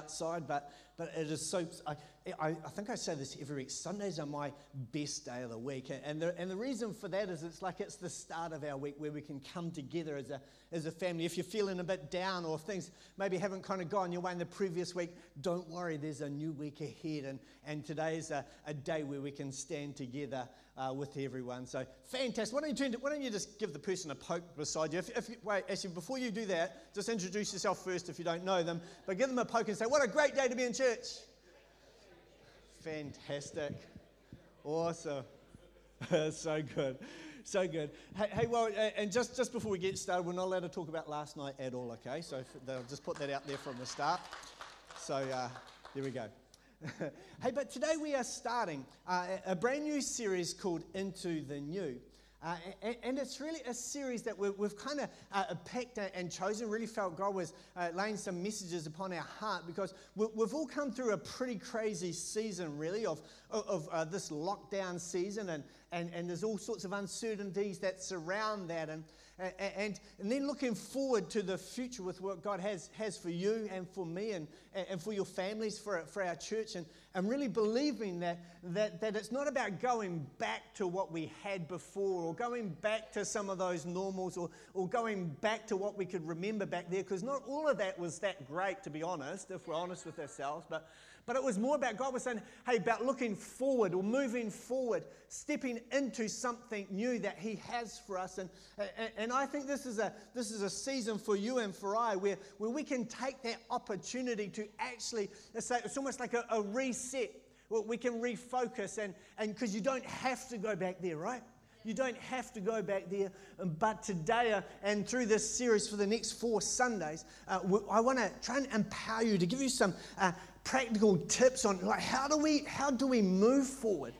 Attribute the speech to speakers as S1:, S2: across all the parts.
S1: outside, but, but it is so. I, I, think I say this every week Sundays are my best day of the week. And the, and the reason for that is it's like it's the start of our week where we can come together as a, as a family. If you're feeling a bit down or things maybe haven't kind of gone your way in the previous week, don't worry, there's a new week ahead. And, and is a, a day where we can stand together uh, with everyone. So fantastic. Why don't, you turn to, why don't you just give the person a poke beside you? If, if you, Wait, actually, before you do that, just introduce yourself first if you don't know them. But give them a poke and say, What a great day to be in church. Fantastic. Awesome. so good. So good. Hey, hey, well, and just, just before we get started, we're not allowed to talk about last night at all, okay? So they'll just put that out there from the start. So uh, there we go. hey, but today we are starting uh, a brand new series called Into the New. Uh, and, it's really a series that we've, we've kind of uh, picked and chosen. Really felt God was uh, laying some messages upon our heart because we, have all come through a pretty crazy season, really, of, of, of uh, this lockdown season. And, and, and there's all sorts of uncertainties that surround that. And, and, and then looking forward to the future with what God has, has for you and for me and, and for your families, for, for our church, and, and really believing that, that, that it's not about going back to what we had before or going back to some of those normals or, or going back to what we could remember back there, because not all of that was that great, to be honest, if we're honest with ourselves. But but it was more about God was saying, hey, about looking forward or moving forward, stepping into something new that He has for us. And, and, and, I think this is, a, this is a season for you and for I where, where we can take that opportunity to actually, it's, it's almost like a, a reset. Well, we can refocus, and because you don't have to go back there, right? You don't have to go back there. But today uh, and through this series for the next four Sundays, uh, I want to try and empower you to give you some uh, practical tips on like how do we how do we move forward?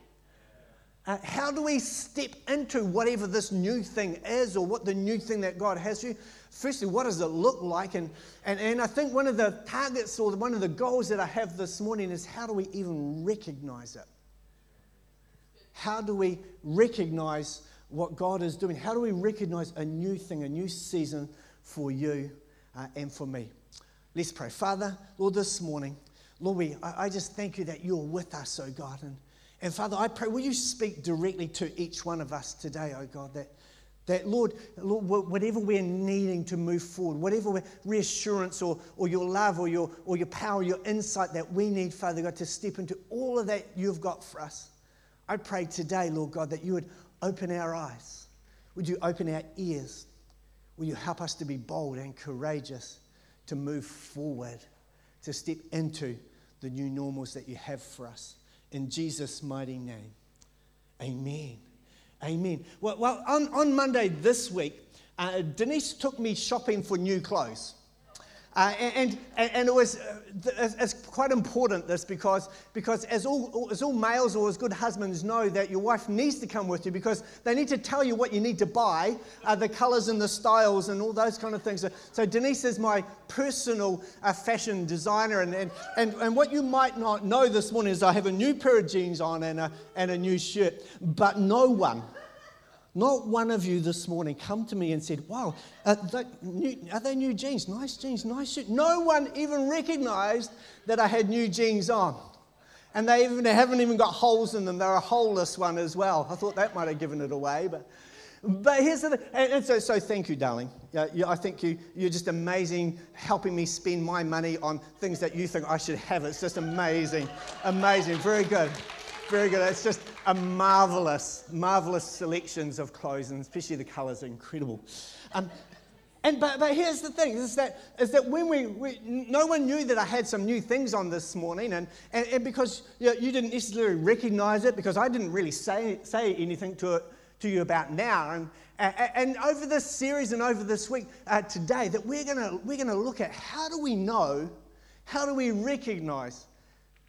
S1: Uh, how do we step into whatever this new thing is or what the new thing that god has for you? Firstly what does it look like? And, and, and i think one of the targets or one of the goals that i have this morning is how do we even recognize it? How do we recognize what god is doing? How do we recognize a new thing a new season for you uh, and for me? Let's pray. Father lord this morning Lord, we, I, I just thank you that you're with us, oh God. And, and Father, I pray, will you speak directly to each one of us today, oh God, that, that Lord, Lord, whatever we're needing to move forward, whatever reassurance or, or your love or your, or your power, your insight that we need, Father God, to step into all of that you've got for us. I pray today, Lord God, that you would open our eyes. Would you open our ears? Will you help us to be bold and courageous to move forward, to step into the new normals that you have for us. In Jesus' mighty name. Amen. Amen. Well, well on, on Monday this week, uh, Denise took me shopping for new clothes. Uh, and, and, and, it was uh, it's quite important this because, because as, all, as all males or as good husbands know that your wife needs to come with you because they need to tell you what you need to buy, uh, the colors and the styles and all those kind of things. So Denise is my personal uh, fashion designer. And, and, and, and what you might not know this morning is I have a new pair of jeans on and a, and a new shirt, but no one not one of you this morning come to me and said, Wow, are they new, are they new jeans? Nice jeans, nice shoes. No one even recognized that I had new jeans on. And they, even, they haven't even got holes in them. They're a holeless one as well. I thought that might have given it away. But, but here's the thing. And, so, so thank you, darling. Uh, I think you, you're just amazing helping me spend my money on things that you think I should have. It's just amazing. Amazing. Very good. Very good. It's just a marvelous, marvelous selections of clothes, and especially the colours are incredible. Um, and but, but here's the thing: is that is that when we, we, no one knew that I had some new things on this morning, and, and, and because you, know, you didn't necessarily recognise it, because I didn't really say say anything to it to you about now, and and over this series and over this week uh, today, that we're gonna we're gonna look at how do we know, how do we recognise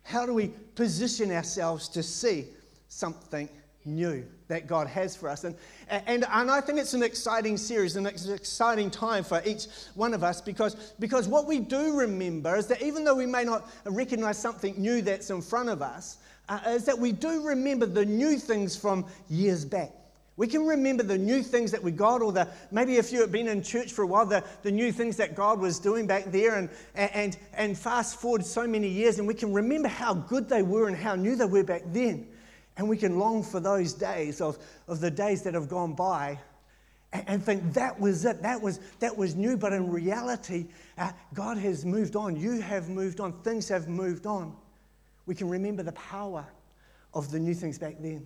S1: how do we position ourselves to see something new that God has for us? And, and, and I think it's an exciting series and it's an exciting time for each one of us because, because what we do remember is that even though we may not recognize something new that's in front of us, uh, is that we do remember the new things from years back. We can remember the new things that we got, or the maybe if you have been in church for a while, the, the new things that God was doing back there, and, and, and fast forward so many years, and we can remember how good they were and how new they were back then. And we can long for those days of, of the days that have gone by and, and think that was it, that was, that was new. But in reality, uh, God has moved on. You have moved on. Things have moved on. We can remember the power of the new things back then.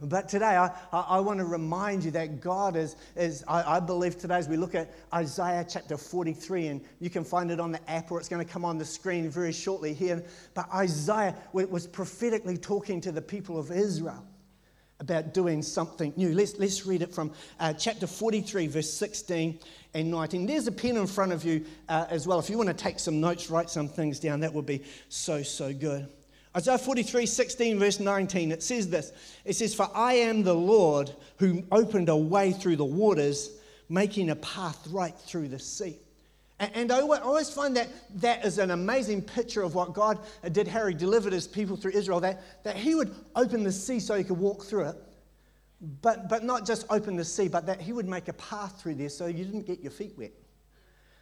S1: But today, I, I, I, want to remind you that God is, is I, I, believe today, as we look at Isaiah chapter 43, and you can find it on the app or it's going to come on the screen very shortly here. But Isaiah was prophetically talking to the people of Israel about doing something new. Let's, let's read it from uh, chapter 43, verse 16 and 19. There's a pen in front of you uh, as well. If you want to take some notes, write some things down, that would be so, so good. Isaiah 43, 16, verse 19, it says this It says, For I am the Lord who opened a way through the waters, making a path right through the sea. And I always find that that is an amazing picture of what God did, He delivered His people through Israel, that, that He would open the sea so He could walk through it, but, but not just open the sea, but that He would make a path through there so you didn't get your feet wet.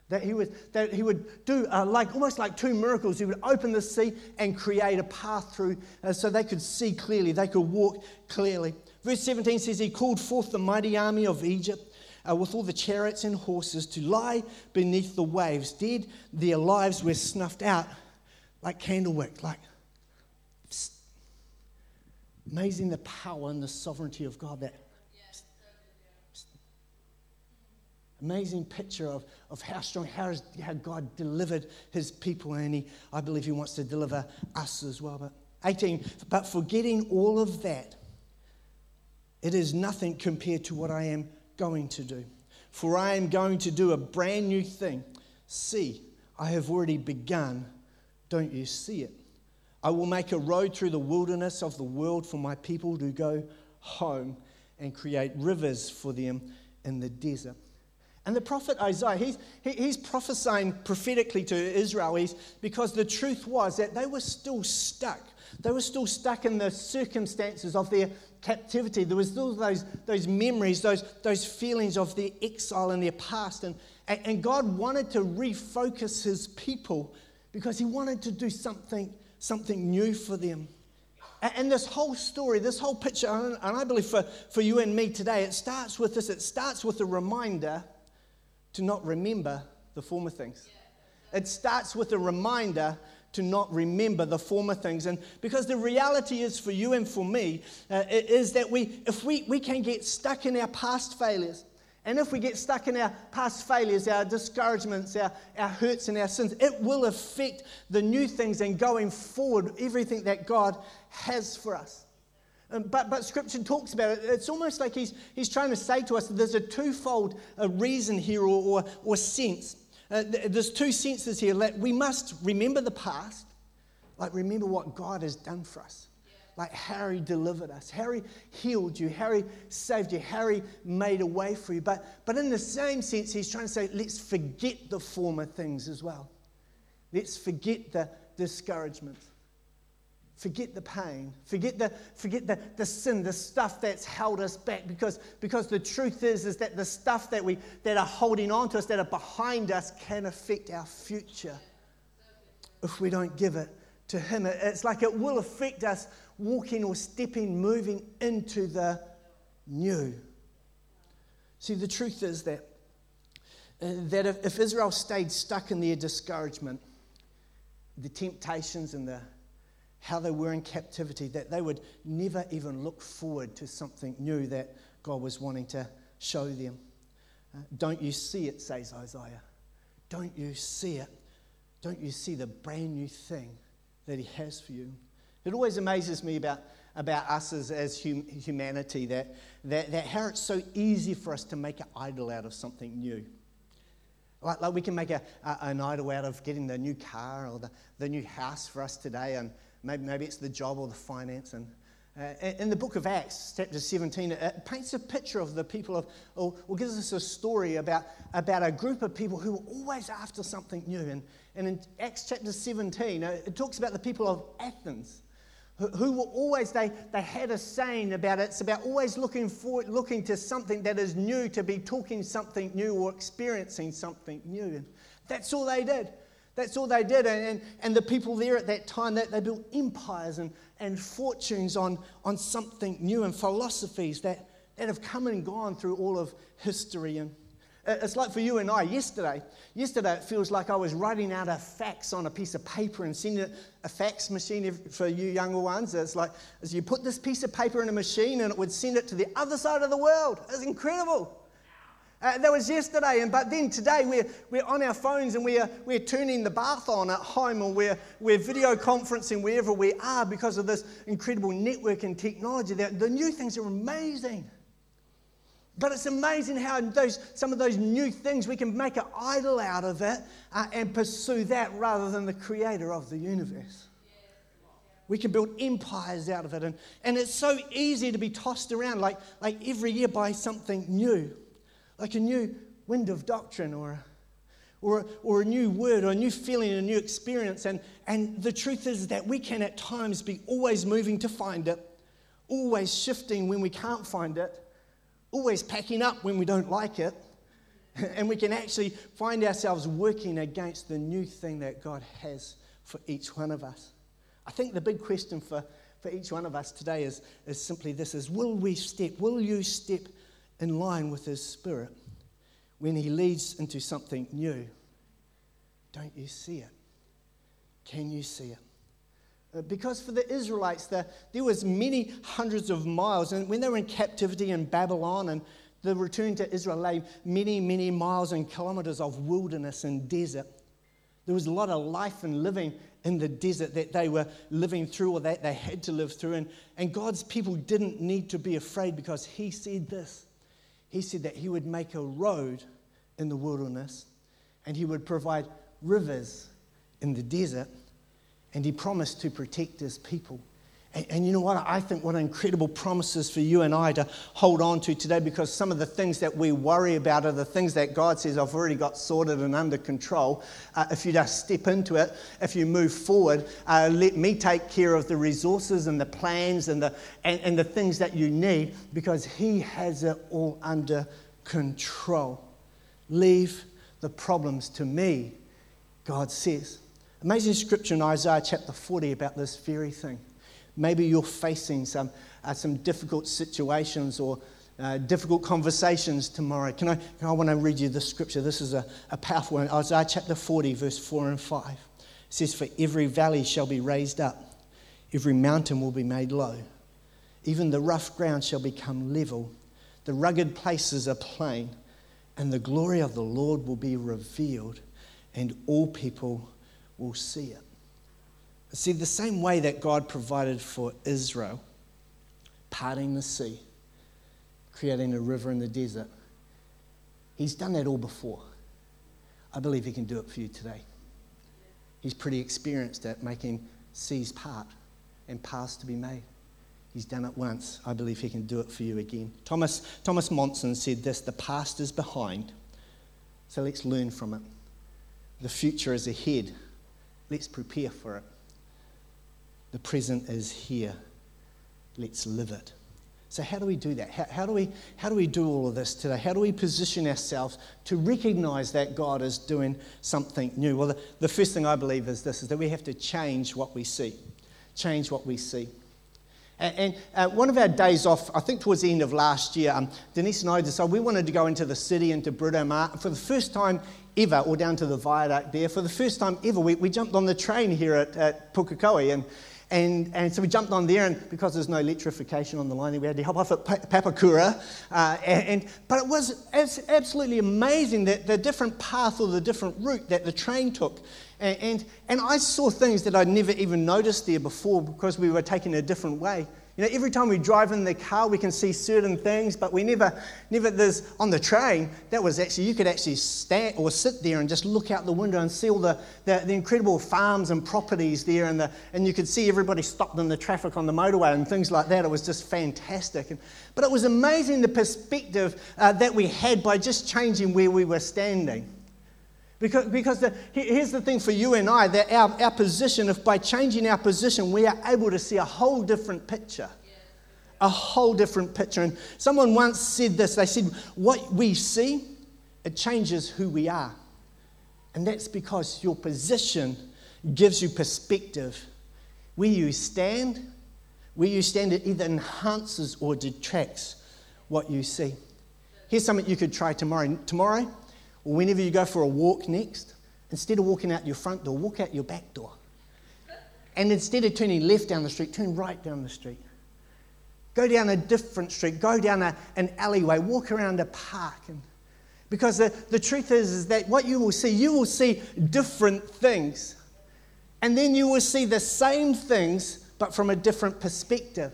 S1: That he would, that he would do uh, like, almost like two miracles. He would open the sea and create a path through uh, so they could see clearly, they could walk clearly. Verse 17 says, He called forth the mighty army of Egypt uh, with all the chariots and horses to lie beneath the waves. Dead, their lives were snuffed out like candlewick, like amazing the power and the sovereignty of God that Amazing picture of, of how strong, how, is, how God delivered his people, and he, I believe he wants to deliver us as well. But 18, but forgetting all of that, it is nothing compared to what I am going to do. For I am going to do a brand new thing. See, I have already begun. Don't you see it? I will make a road through the wilderness of the world for my people to go home and create rivers for them in the desert. And the prophet Isaiah, he's, he's prophesying prophetically to Israelis because the truth was that they were still stuck. They were still stuck in the circumstances of their captivity. There was still those, those memories, those, those feelings of their exile and their past. And, and God wanted to refocus his people because he wanted to do something, something new for them. And this whole story, this whole picture, and I believe for, for you and me today, it starts with this. It starts with a reminder to not remember the former things. It starts with a reminder to not remember the former things. And because the reality is for you and for me, uh, is that we, if we, we can get stuck in our past failures, and if we get stuck in our past failures, our discouragements, our, our hurts, and our sins, it will affect the new things and going forward, everything that God has for us. Um, but, but scripture talks about it. It's almost like he's, he's trying to say to us that there's a twofold uh, reason here or, or, or sense. Uh, there's two senses here. That we must remember the past, like remember what God has done for us. Like Harry delivered us, Harry healed you, Harry saved you, Harry made a way for you. But, but in the same sense, he's trying to say, let's forget the former things as well. Let's forget the discouragement. Forget the pain. Forget the, forget the, the sin, the stuff that's held us back. Because, because the truth is, is that the stuff that, we, that are holding on to us, that are behind us, can affect our future if we don't give it to Him. It's like it will affect us walking or stepping, moving into the new. See, the truth is that, uh, that if, if Israel stayed stuck in their discouragement, the temptations and the how they were in captivity, that they would never even look forward to something new that God was wanting to show them. Uh, don't you see it, says Isaiah? Don't you see it? Don't you see the brand new thing that He has for you? It always amazes me about, about us as, as hum, humanity that, that, that how it's so easy for us to make an idol out of something new. Like, like we can make a, a, an idol out of getting the new car or the, the new house for us today, and, Maybe, maybe it's the job or the finance. And uh, in the book of Acts, chapter 17, it paints a picture of the people of, or, or, gives us a story about, about a group of people who were always after something new. And, and in Acts chapter 17, uh, it talks about the people of Athens who were always, they, they had a saying about it. It's about always looking forward, looking to something that is new, to be talking something new or experiencing something new. And that's all they did. That's all they did. And, and, and the people there at that time, that they built empires and, and fortunes on, on something new and philosophies that, that have come and gone through all of history. And uh, it's like for you and I yesterday. Yesterday, it feels like I was writing out a fax on a piece of paper and sending it a fax machine for you younger ones. It's like as you put this piece of paper in a machine and it would send it to the other side of the world. It's incredible. Uh, that was yesterday, and but then today we're, we're on our phones and we're, we're turning the bath on at home or we're, we're video conferencing wherever we are because of this incredible network and technology. The, the new things are amazing. But it's amazing how those, some of those new things we can make an idol out of it uh, and pursue that rather than the creator of the universe. We can build empires out of it. And, and it's so easy to be tossed around like, like every year by something new, like a new wind of doctrine or or, or a new word or a new feeling, a new experience. And, and the truth is that we can at times be always moving to find it, always shifting when we can't find it always packing up when we don't like it. And we can actually find ourselves working against the new thing that God has for each one of us. I think the big question for, for each one of us today is, is simply this is will we step, will you step in line with his spirit when he leads into something new? Don't you see it? Can you see it? Uh, because for the Israelites, the, there was many hundreds of miles, and when they were in captivity in Babylon and the return to Israel lay many, many miles and kilometers of wilderness and desert. There was a lot of life and living in the desert that they were living through or that they had to live through. And, and God's people didn't need to be afraid because He said this He said that He would make a road in the wilderness and He would provide rivers in the desert and he promised to protect his people. And, and, you know what? I think what incredible promises for you and I to hold on to today because some of the things that we worry about are the things that God says I've already got sorted and under control. Uh, if you just step into it, if you move forward, uh, let me take care of the resources and the plans and the, and, and the things that you need because He has it all under control. Leave the problems to me, God says. Amazing scripture in Isaiah chapter 40 about this very thing. Maybe you're facing some, uh, some difficult situations or uh, difficult conversations tomorrow. Can I, I want to read you the scripture? This is a, a powerful one. Isaiah chapter 40, verse 4 and 5. It says, For every valley shall be raised up, every mountain will be made low, even the rough ground shall become level, the rugged places are plain, and the glory of the Lord will be revealed, and all people will see it. See, the same way that God provided for Israel, parting the sea, creating a river in the desert, He's done that all before. I believe He can do it for you today. He's pretty experienced at making seas part and paths to be made. He's done it once. I believe he can do it for you again. Thomas, Thomas Monson said this the past is behind, so let's learn from it. The future is ahead, Let's prepare for it. The present is here. Let's live it. So, how do we do that? How, how, do we, how do we do all of this today? How do we position ourselves to recognize that God is doing something new? Well, the, the first thing I believe is this is that we have to change what we see. Change what we see. And, uh, one of our days off, I think towards the end of last year, um, Denise and I decided we wanted to go into the city, into Britomart. For the first time ever, or down to the viaduct there. For the first time ever, we, we jumped on the train here at, at Pukekohe. And, and, and so we jumped on there, and because there's no electrification on the line, we had to hop off at Papakura. Uh, and, but it was absolutely amazing that the different path or the different route that the train took. And, and, and I saw things that I'd never even noticed there before because we were taking a different way. You know, every time we drive in the car, we can see certain things, but we never, never, there's, on the train, that was actually, you could actually stand or sit there and just look out the window and see all the, the, the incredible farms and properties there, and, the, and you could see everybody stopped in the traffic on the motorway and things like that. It was just fantastic. And, but it was amazing the perspective uh, that we had by just changing where we were standing. Because, because the, here's the thing for you and I that our, our position, if by changing our position, we are able to see a whole different picture. A whole different picture. And someone once said this they said, What we see, it changes who we are. And that's because your position gives you perspective. Where you stand, where you stand, it either enhances or detracts what you see. Here's something you could try tomorrow. Tomorrow, whenever you go for a walk next, instead of walking out your front door, walk out your back door. And instead of turning left down the street, turn right down the street. Go down a different street, go down a, an alleyway, walk around a park. And, because the, the truth is, is that what you will see, you will see different things. And then you will see the same things, but from a different perspective.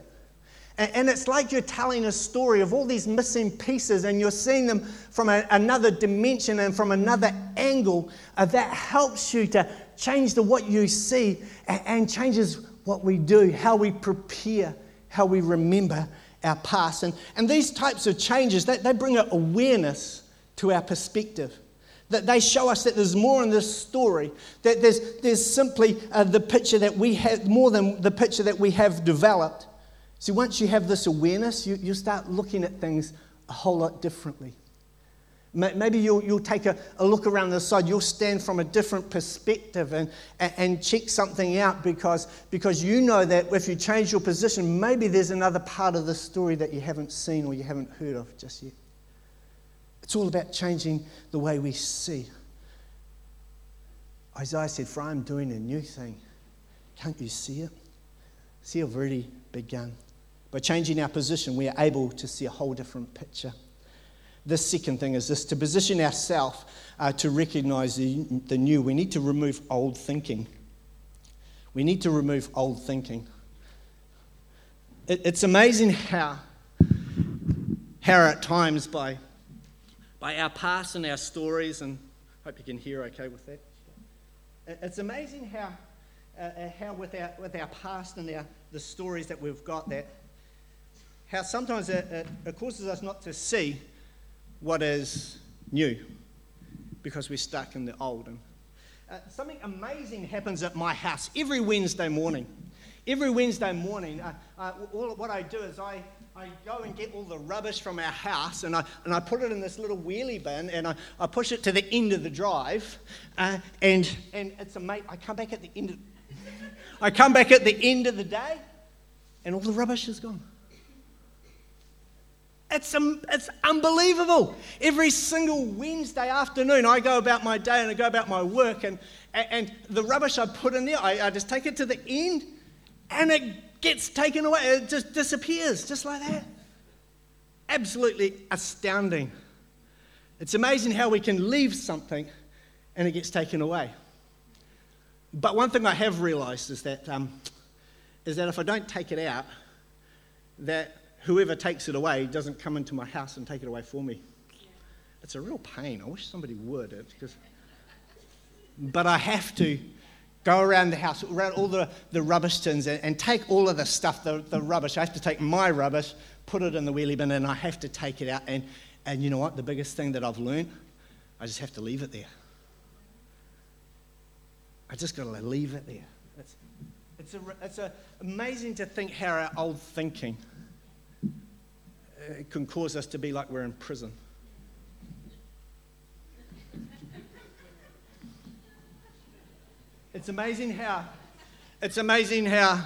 S1: And it's like you're telling a story of all these missing pieces, and you're seeing them from a, another dimension and from another angle. Uh, that helps you to change the what you see and, and changes what we do, how we prepare, how we remember our past. And, and these types of changes, they, they bring awareness to our perspective. That they show us that there's more in this story, that there's, there's simply uh, the picture that we have, more than the picture that we have developed. See, once you have this awareness, you, you start looking at things a whole lot differently. Maybe you'll, you'll take a, a, look around the side, you'll stand from a different perspective and, and, and check something out because, because you know that if you change your position, maybe there's another part of the story that you haven't seen or you haven't heard of just yet. It's all about changing the way we see. Isaiah said, For I'm doing a new thing. Can't you see it? See, I've already begun. By changing our position, we are able to see a whole different picture. The second thing is this to position ourselves uh, to recognize the, the new, we need to remove old thinking. We need to remove old thinking. It, it's amazing how, how at times by, by our past and our stories, and hope you can hear okay with that. It's amazing how, uh, uh, how with, our, with our past and our, the stories that we've got, that how sometimes it, it, causes us not to see what is new because we're stuck in the old. And, uh, something amazing happens at my house every Wednesday morning. Every Wednesday morning, uh, uh, all, what I do is I, I go and get all the rubbish from our house and I, and I put it in this little wheelie bin and I, I push it to the end of the drive. Uh, and, and it's amazing. I come back at the end of, I come back at the end of the day and all the rubbish is gone. It's, um, it's unbelievable. Every single Wednesday afternoon, I go about my day and I go about my work, and, and the rubbish I put in there, I, I just take it to the end and it gets taken away. It just disappears, just like that. Absolutely astounding. It's amazing how we can leave something and it gets taken away. But one thing I have realized is that, um, is that if I don't take it out, that whoever takes it away doesn't come into my house and take it away for me. It's a real pain. I wish somebody would. Because, but I have to go around the house, around all the, the rubbish tins, and, and take all of the stuff, the, the rubbish. I have to take my rubbish, put it in the wheelie bin, and I have to take it out. And, and you know what? The biggest thing that I've learned, I just have to leave it there. I just got to leave it there. It's, it's, a, it's a, amazing to think how our old thinking it can cause us to be like we're in prison. It's amazing how, it's amazing how,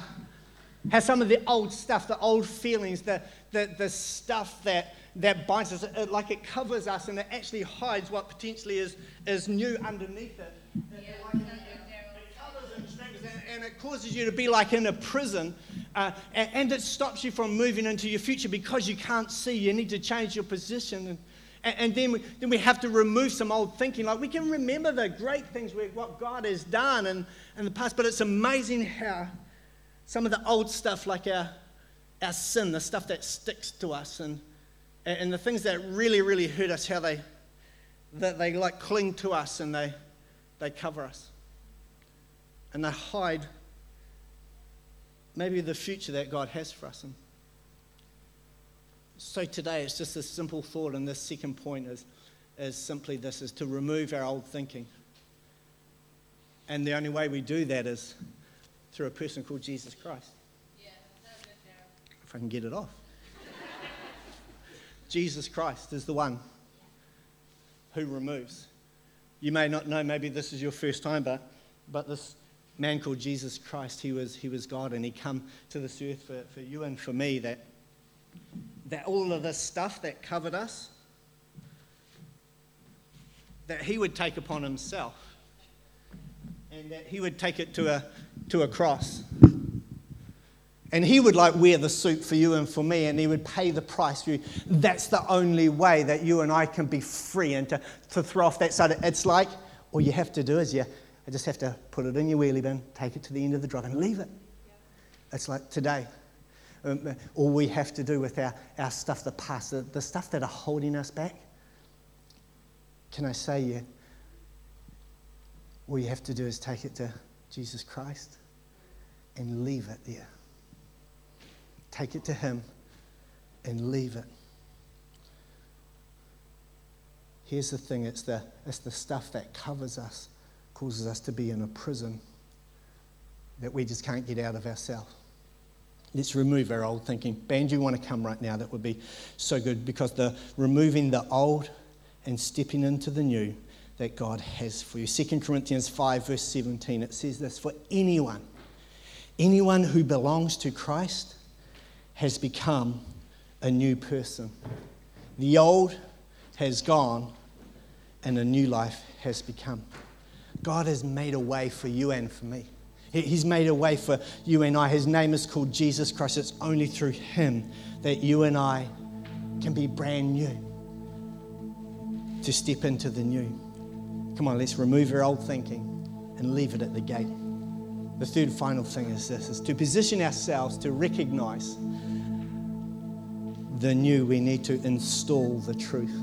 S1: how some of the old stuff, the old feelings, the, the, the stuff that, that binds us, it, like it covers us and it actually hides what potentially is, is new underneath it. Yeah. Like it, it covers and, and it causes you to be like in a prison uh, and, and, it stops you from moving into your future because you can't see. You need to change your position. And, and then, we, then we have to remove some old thinking. Like we can remember the great things, what God has done in, in the past, but it's amazing how some of the old stuff, like our, our sin, the stuff that sticks to us, and, and the things that really, really hurt us, how they, that they like cling to us and they, they cover us. And they hide maybe the future that God has for us. And so today it's just a simple thought, and this second point is, is simply this is to remove our old thinking. And the only way we do that is through a person called Jesus Christ. Yeah, If I can get it off. Jesus Christ is the one who removes. You may not know, maybe this is your first time, but, but this man called Jesus Christ, he was, he was God and he come to this earth for, for you and for me that, that all of this stuff that covered us, that he would take upon himself and that he would take it to a, to a cross. And he would like wear the suit for you and for me, and he would pay the price for you. That's the only way that you and I can be free and to, to throw off that side. It's like all you have to do is you, I just have to put it in your wheelie bin, take it to the end of the drive, and leave it. It's like today. Um, all we have to do with our, our stuff, the past, the, the stuff that are holding us back. Can I say you? All you have to do is take it to Jesus Christ and leave it there. Take it to Him and leave it. Here's the thing it's the, it's the stuff that covers us, causes us to be in a prison that we just can't get out of ourselves. Let's remove our old thinking. Band, you want to come right now? That would be so good because the removing the old and stepping into the new that God has for you. 2 Corinthians 5, verse 17, it says this For anyone, anyone who belongs to Christ has become a new person. The old has gone and a new life has become. God has made a way for you and for me. He's made a way for you and I. His name is called Jesus Christ. It's only through Him that you and I can be brand new, to step into the new. Come on, let's remove our old thinking and leave it at the gate. The third final thing is this is to position ourselves to recognize the new, we need to install the truth.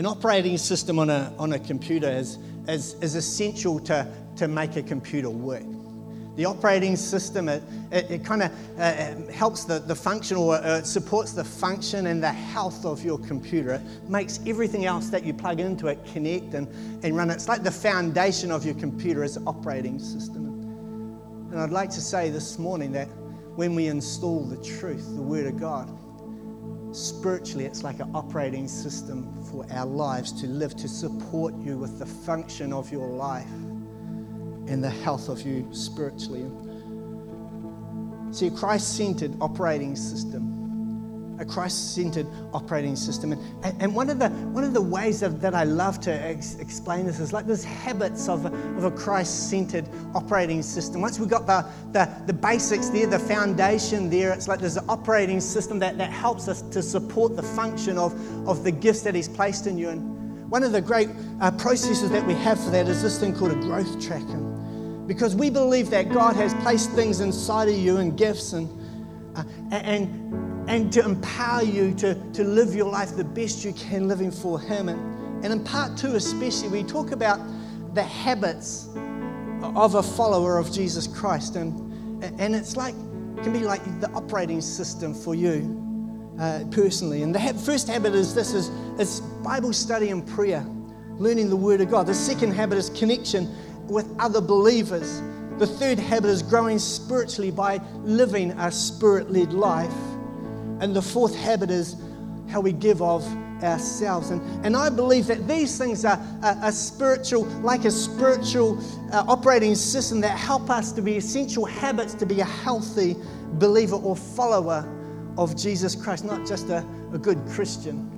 S1: An operating system on a, on a computer is, is, is essential to, to make a computer work. The operating system, it, it, it kind of uh, helps the, the function or uh, supports the function and the health of your computer. It makes everything else that you plug into it connect and, and run. It's like the foundation of your computer is the operating system. And I'd like to say this morning that when we install the truth, the Word of God, spiritually it's like an operating system for our lives to live, to support you with the function of your life and the health of you spiritually. See, Christ centered operating system. A Christ centered operating system. And, and one, of the, one of the ways that, that I love to ex- explain this is like there's habits of a, of a Christ centered operating system. Once we've got the, the, the basics there, the foundation there, it's like there's an operating system that, that helps us to support the function of, of the gifts that He's placed in you. And one of the great uh, processes that we have for that is this thing called a growth tracker because we believe that God has placed things inside of you and gifts and, uh, and, and to empower you to, to live your life the best you can living for Him. And, and in part two, especially, we talk about the habits of a follower of Jesus Christ. And, and it's like, it can be like the operating system for you uh, personally. And the ha- first habit is this is, is Bible study and prayer, learning the Word of God. The second habit is connection with other believers. The third habit is growing spiritually by living a spirit led life. And the fourth habit is how we give of ourselves. And, and I believe that these things are a, spiritual, like a spiritual uh, operating system that help us to be essential habits to be a healthy believer or follower of Jesus Christ, not just a, a good Christian,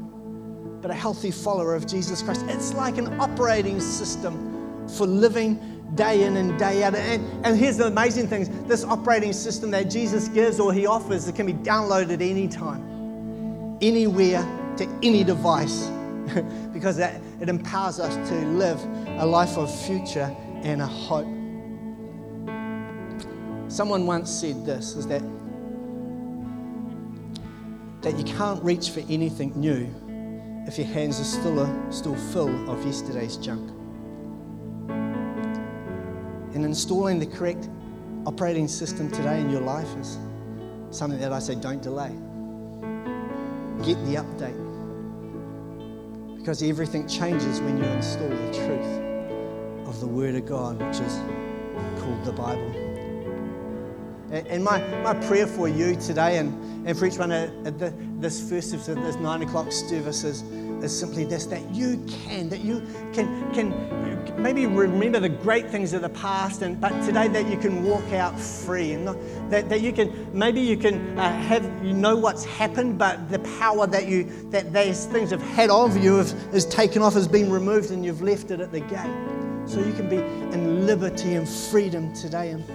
S1: but a healthy follower of Jesus Christ. It's like an operating system for living day in and day out. And, and here's the amazing thing this operating system that Jesus gives or he offers, it can be downloaded anytime, anywhere, to any device, because that, it empowers us to live a life of future and a hope. Someone once said this is that that you can't reach for anything new if your hands are still, still full of yesterday's junk and installing the correct operating system today in your life is something that I say don't delay. Get the update. Because everything changes when you install the truth of the Word of God, which is called the Bible. And my, my prayer for you today and, and for each one uh, at, the, this first of this nine o'clock service is, is simply this that you can, that you can, can maybe remember the great things of the past, and, but today that you can walk out free and not, that, that you can, maybe you can uh, have, you know what's happened, but the power that you, that these things have had of you have, is taken off, has been removed, and you've left it at the gate. So you can be in liberty and freedom today. And,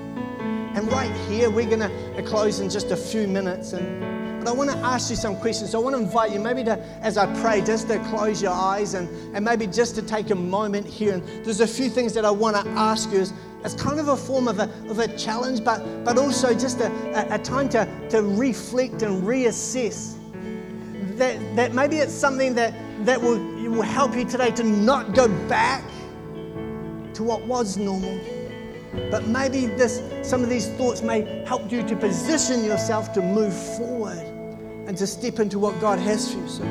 S1: and right here, we're going to close in just a few minutes. And, I want to ask you some questions. So I want to invite you, maybe to, as I pray, just to close your eyes and, and maybe just to take a moment here. And there's a few things that I want to ask you as, kind of a form of a, of a challenge, but, but also just a, a, a time to, to reflect and reassess. That, that maybe it's something that, that will, will help you today to not go back to what was normal. But maybe this, some of these thoughts may help you to position yourself to move forward and to step into what God has for you. So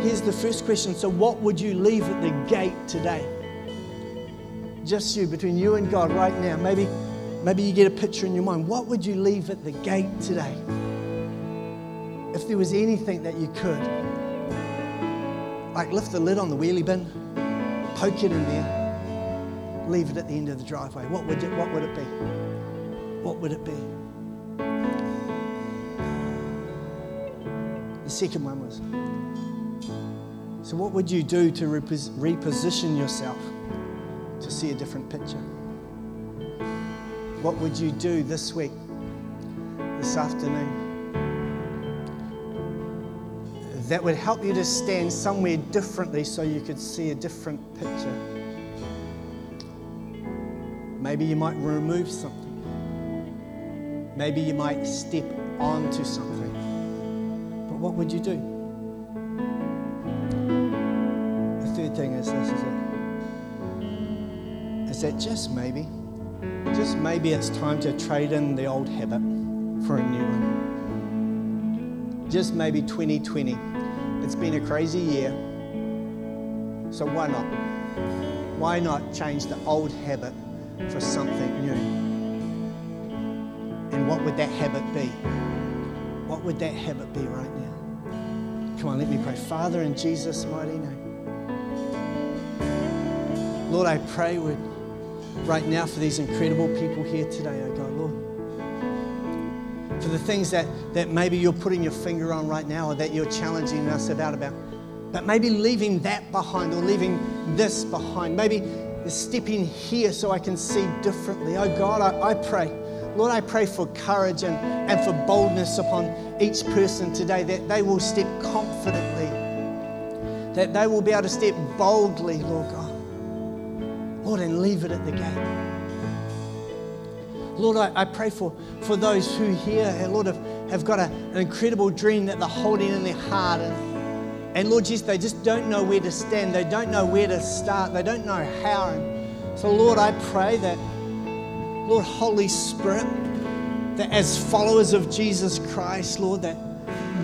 S1: here's the first question. So, what would you leave at the gate today? Just you, between you and God right now. Maybe, maybe you get a picture in your mind. What would you leave at the gate today? If there was anything that you could, like lift the lid on the wheelie bin, poke it in there leave it at the end of the driveway, what would it, what would it be? What would it be? The second one was so, what would you do to repos- reposition yourself to see a different picture? What would you do this week, this afternoon? That would help you to stand somewhere differently so you could see a different picture. Maybe you might remove something. Maybe you might step onto something. What would you do? The third thing is this is it? Is that just maybe, just maybe it's time to trade in the old habit for a new one. Just maybe 2020. It's been a crazy year. So why not? Why not change the old habit for something new. And what would that habit be? What would that habit be right now? Come on, let me pray. Father, in Jesus' mighty name. Lord, I pray right now for these incredible people here today, oh God, Lord. For the things that, that maybe you're putting your finger on right now or that you're challenging us about about. But maybe leaving that behind or leaving this behind. Maybe step in here so I can see differently. Oh God, I, I pray. Lord, I pray for courage and, and for boldness upon each person today that they will step confidently, that they will be able to step boldly, Lord God. Lord, and leave it at the gate. Lord, I, I pray for, for those who here, eh, Lord, have, have got a, an incredible dream that they're holding in their heart. And, and Lord Jesus, they just don't know where to stand. They don't know where to start. They don't know how. And so, Lord, I pray that, Lord, Holy Spirit, that as followers of Jesus Christ, Lord, that,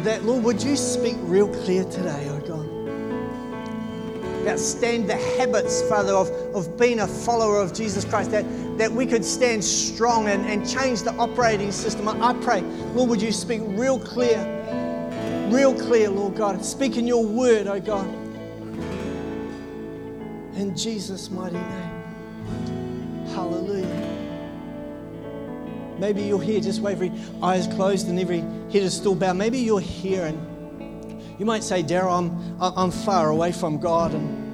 S1: that Lord, would you speak real clear today, oh God? That stand the habits, Father, of, of being a follower of Jesus Christ, that, that we could stand strong and, and change the operating system. I, I pray, Lord, would you speak real clear real clear, Lord God. Speak in your word, oh God. In Jesus' mighty name. Hallelujah. Maybe you're here just with every eyes closed and every head is still bowed. Maybe you're here and you might say, Daryl, I'm, I'm far away from God and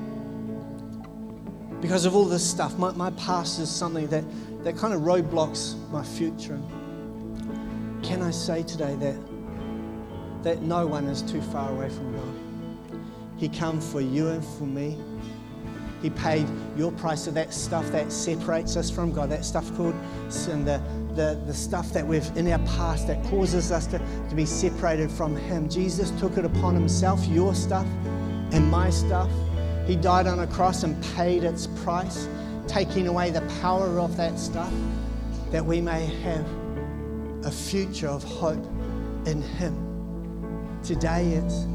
S1: because of all this stuff, my, my past is something that, that kind of roadblocks my future. Can I say today that that no one is too far away from God. He came for you and for me. He paid your price of that stuff that separates us from God, that stuff called sin, the, the stuff that we've in our past that causes us to, to be separated from Him. Jesus took it upon Himself, your stuff and my stuff. He died on a cross and paid its price, taking away the power of that stuff that we may have a future of hope in Him. Today it's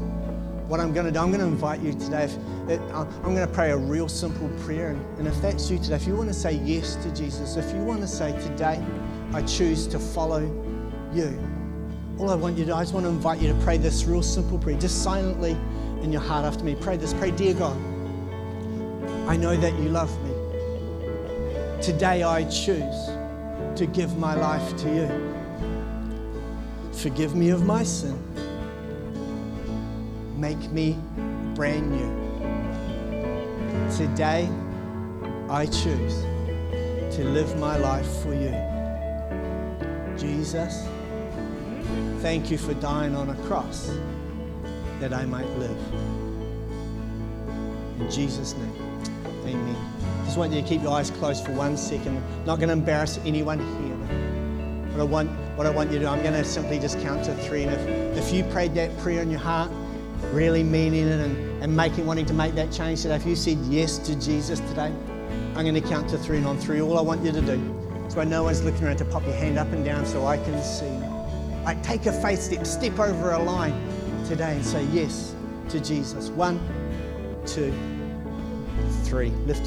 S1: what I'm going to do, I'm going to invite you today. It, uh, I'm going to pray a real simple prayer. And if that's you today, if you want to say yes to Jesus, if you want to say, Today, I choose to follow you, all I want you to do, I just want to invite you to pray this real simple prayer, just silently in your heart after me. Pray this. Pray, Dear God, I know that you love me. Today, I choose to give my life to you. Forgive me of my sin. Make me brand new. Today, I choose to live my life for you. Jesus, thank you for dying on a cross that I might live. In Jesus' name, amen. I just want you to keep your eyes closed for one second. I'm Not going to embarrass anyone here. What I want, what I want you to do, I'm going to simply just count to three. And if, if you prayed that prayer in your heart, really meaning it and, and making, wanting to make that change today, if you said yes to Jesus today, I'm going to count to three. And on three, all I want you to do is when no one's looking around to pop your hand up and down so I can see. Like take a faith step, step over a line today and say yes to Jesus. One, two, three. Lift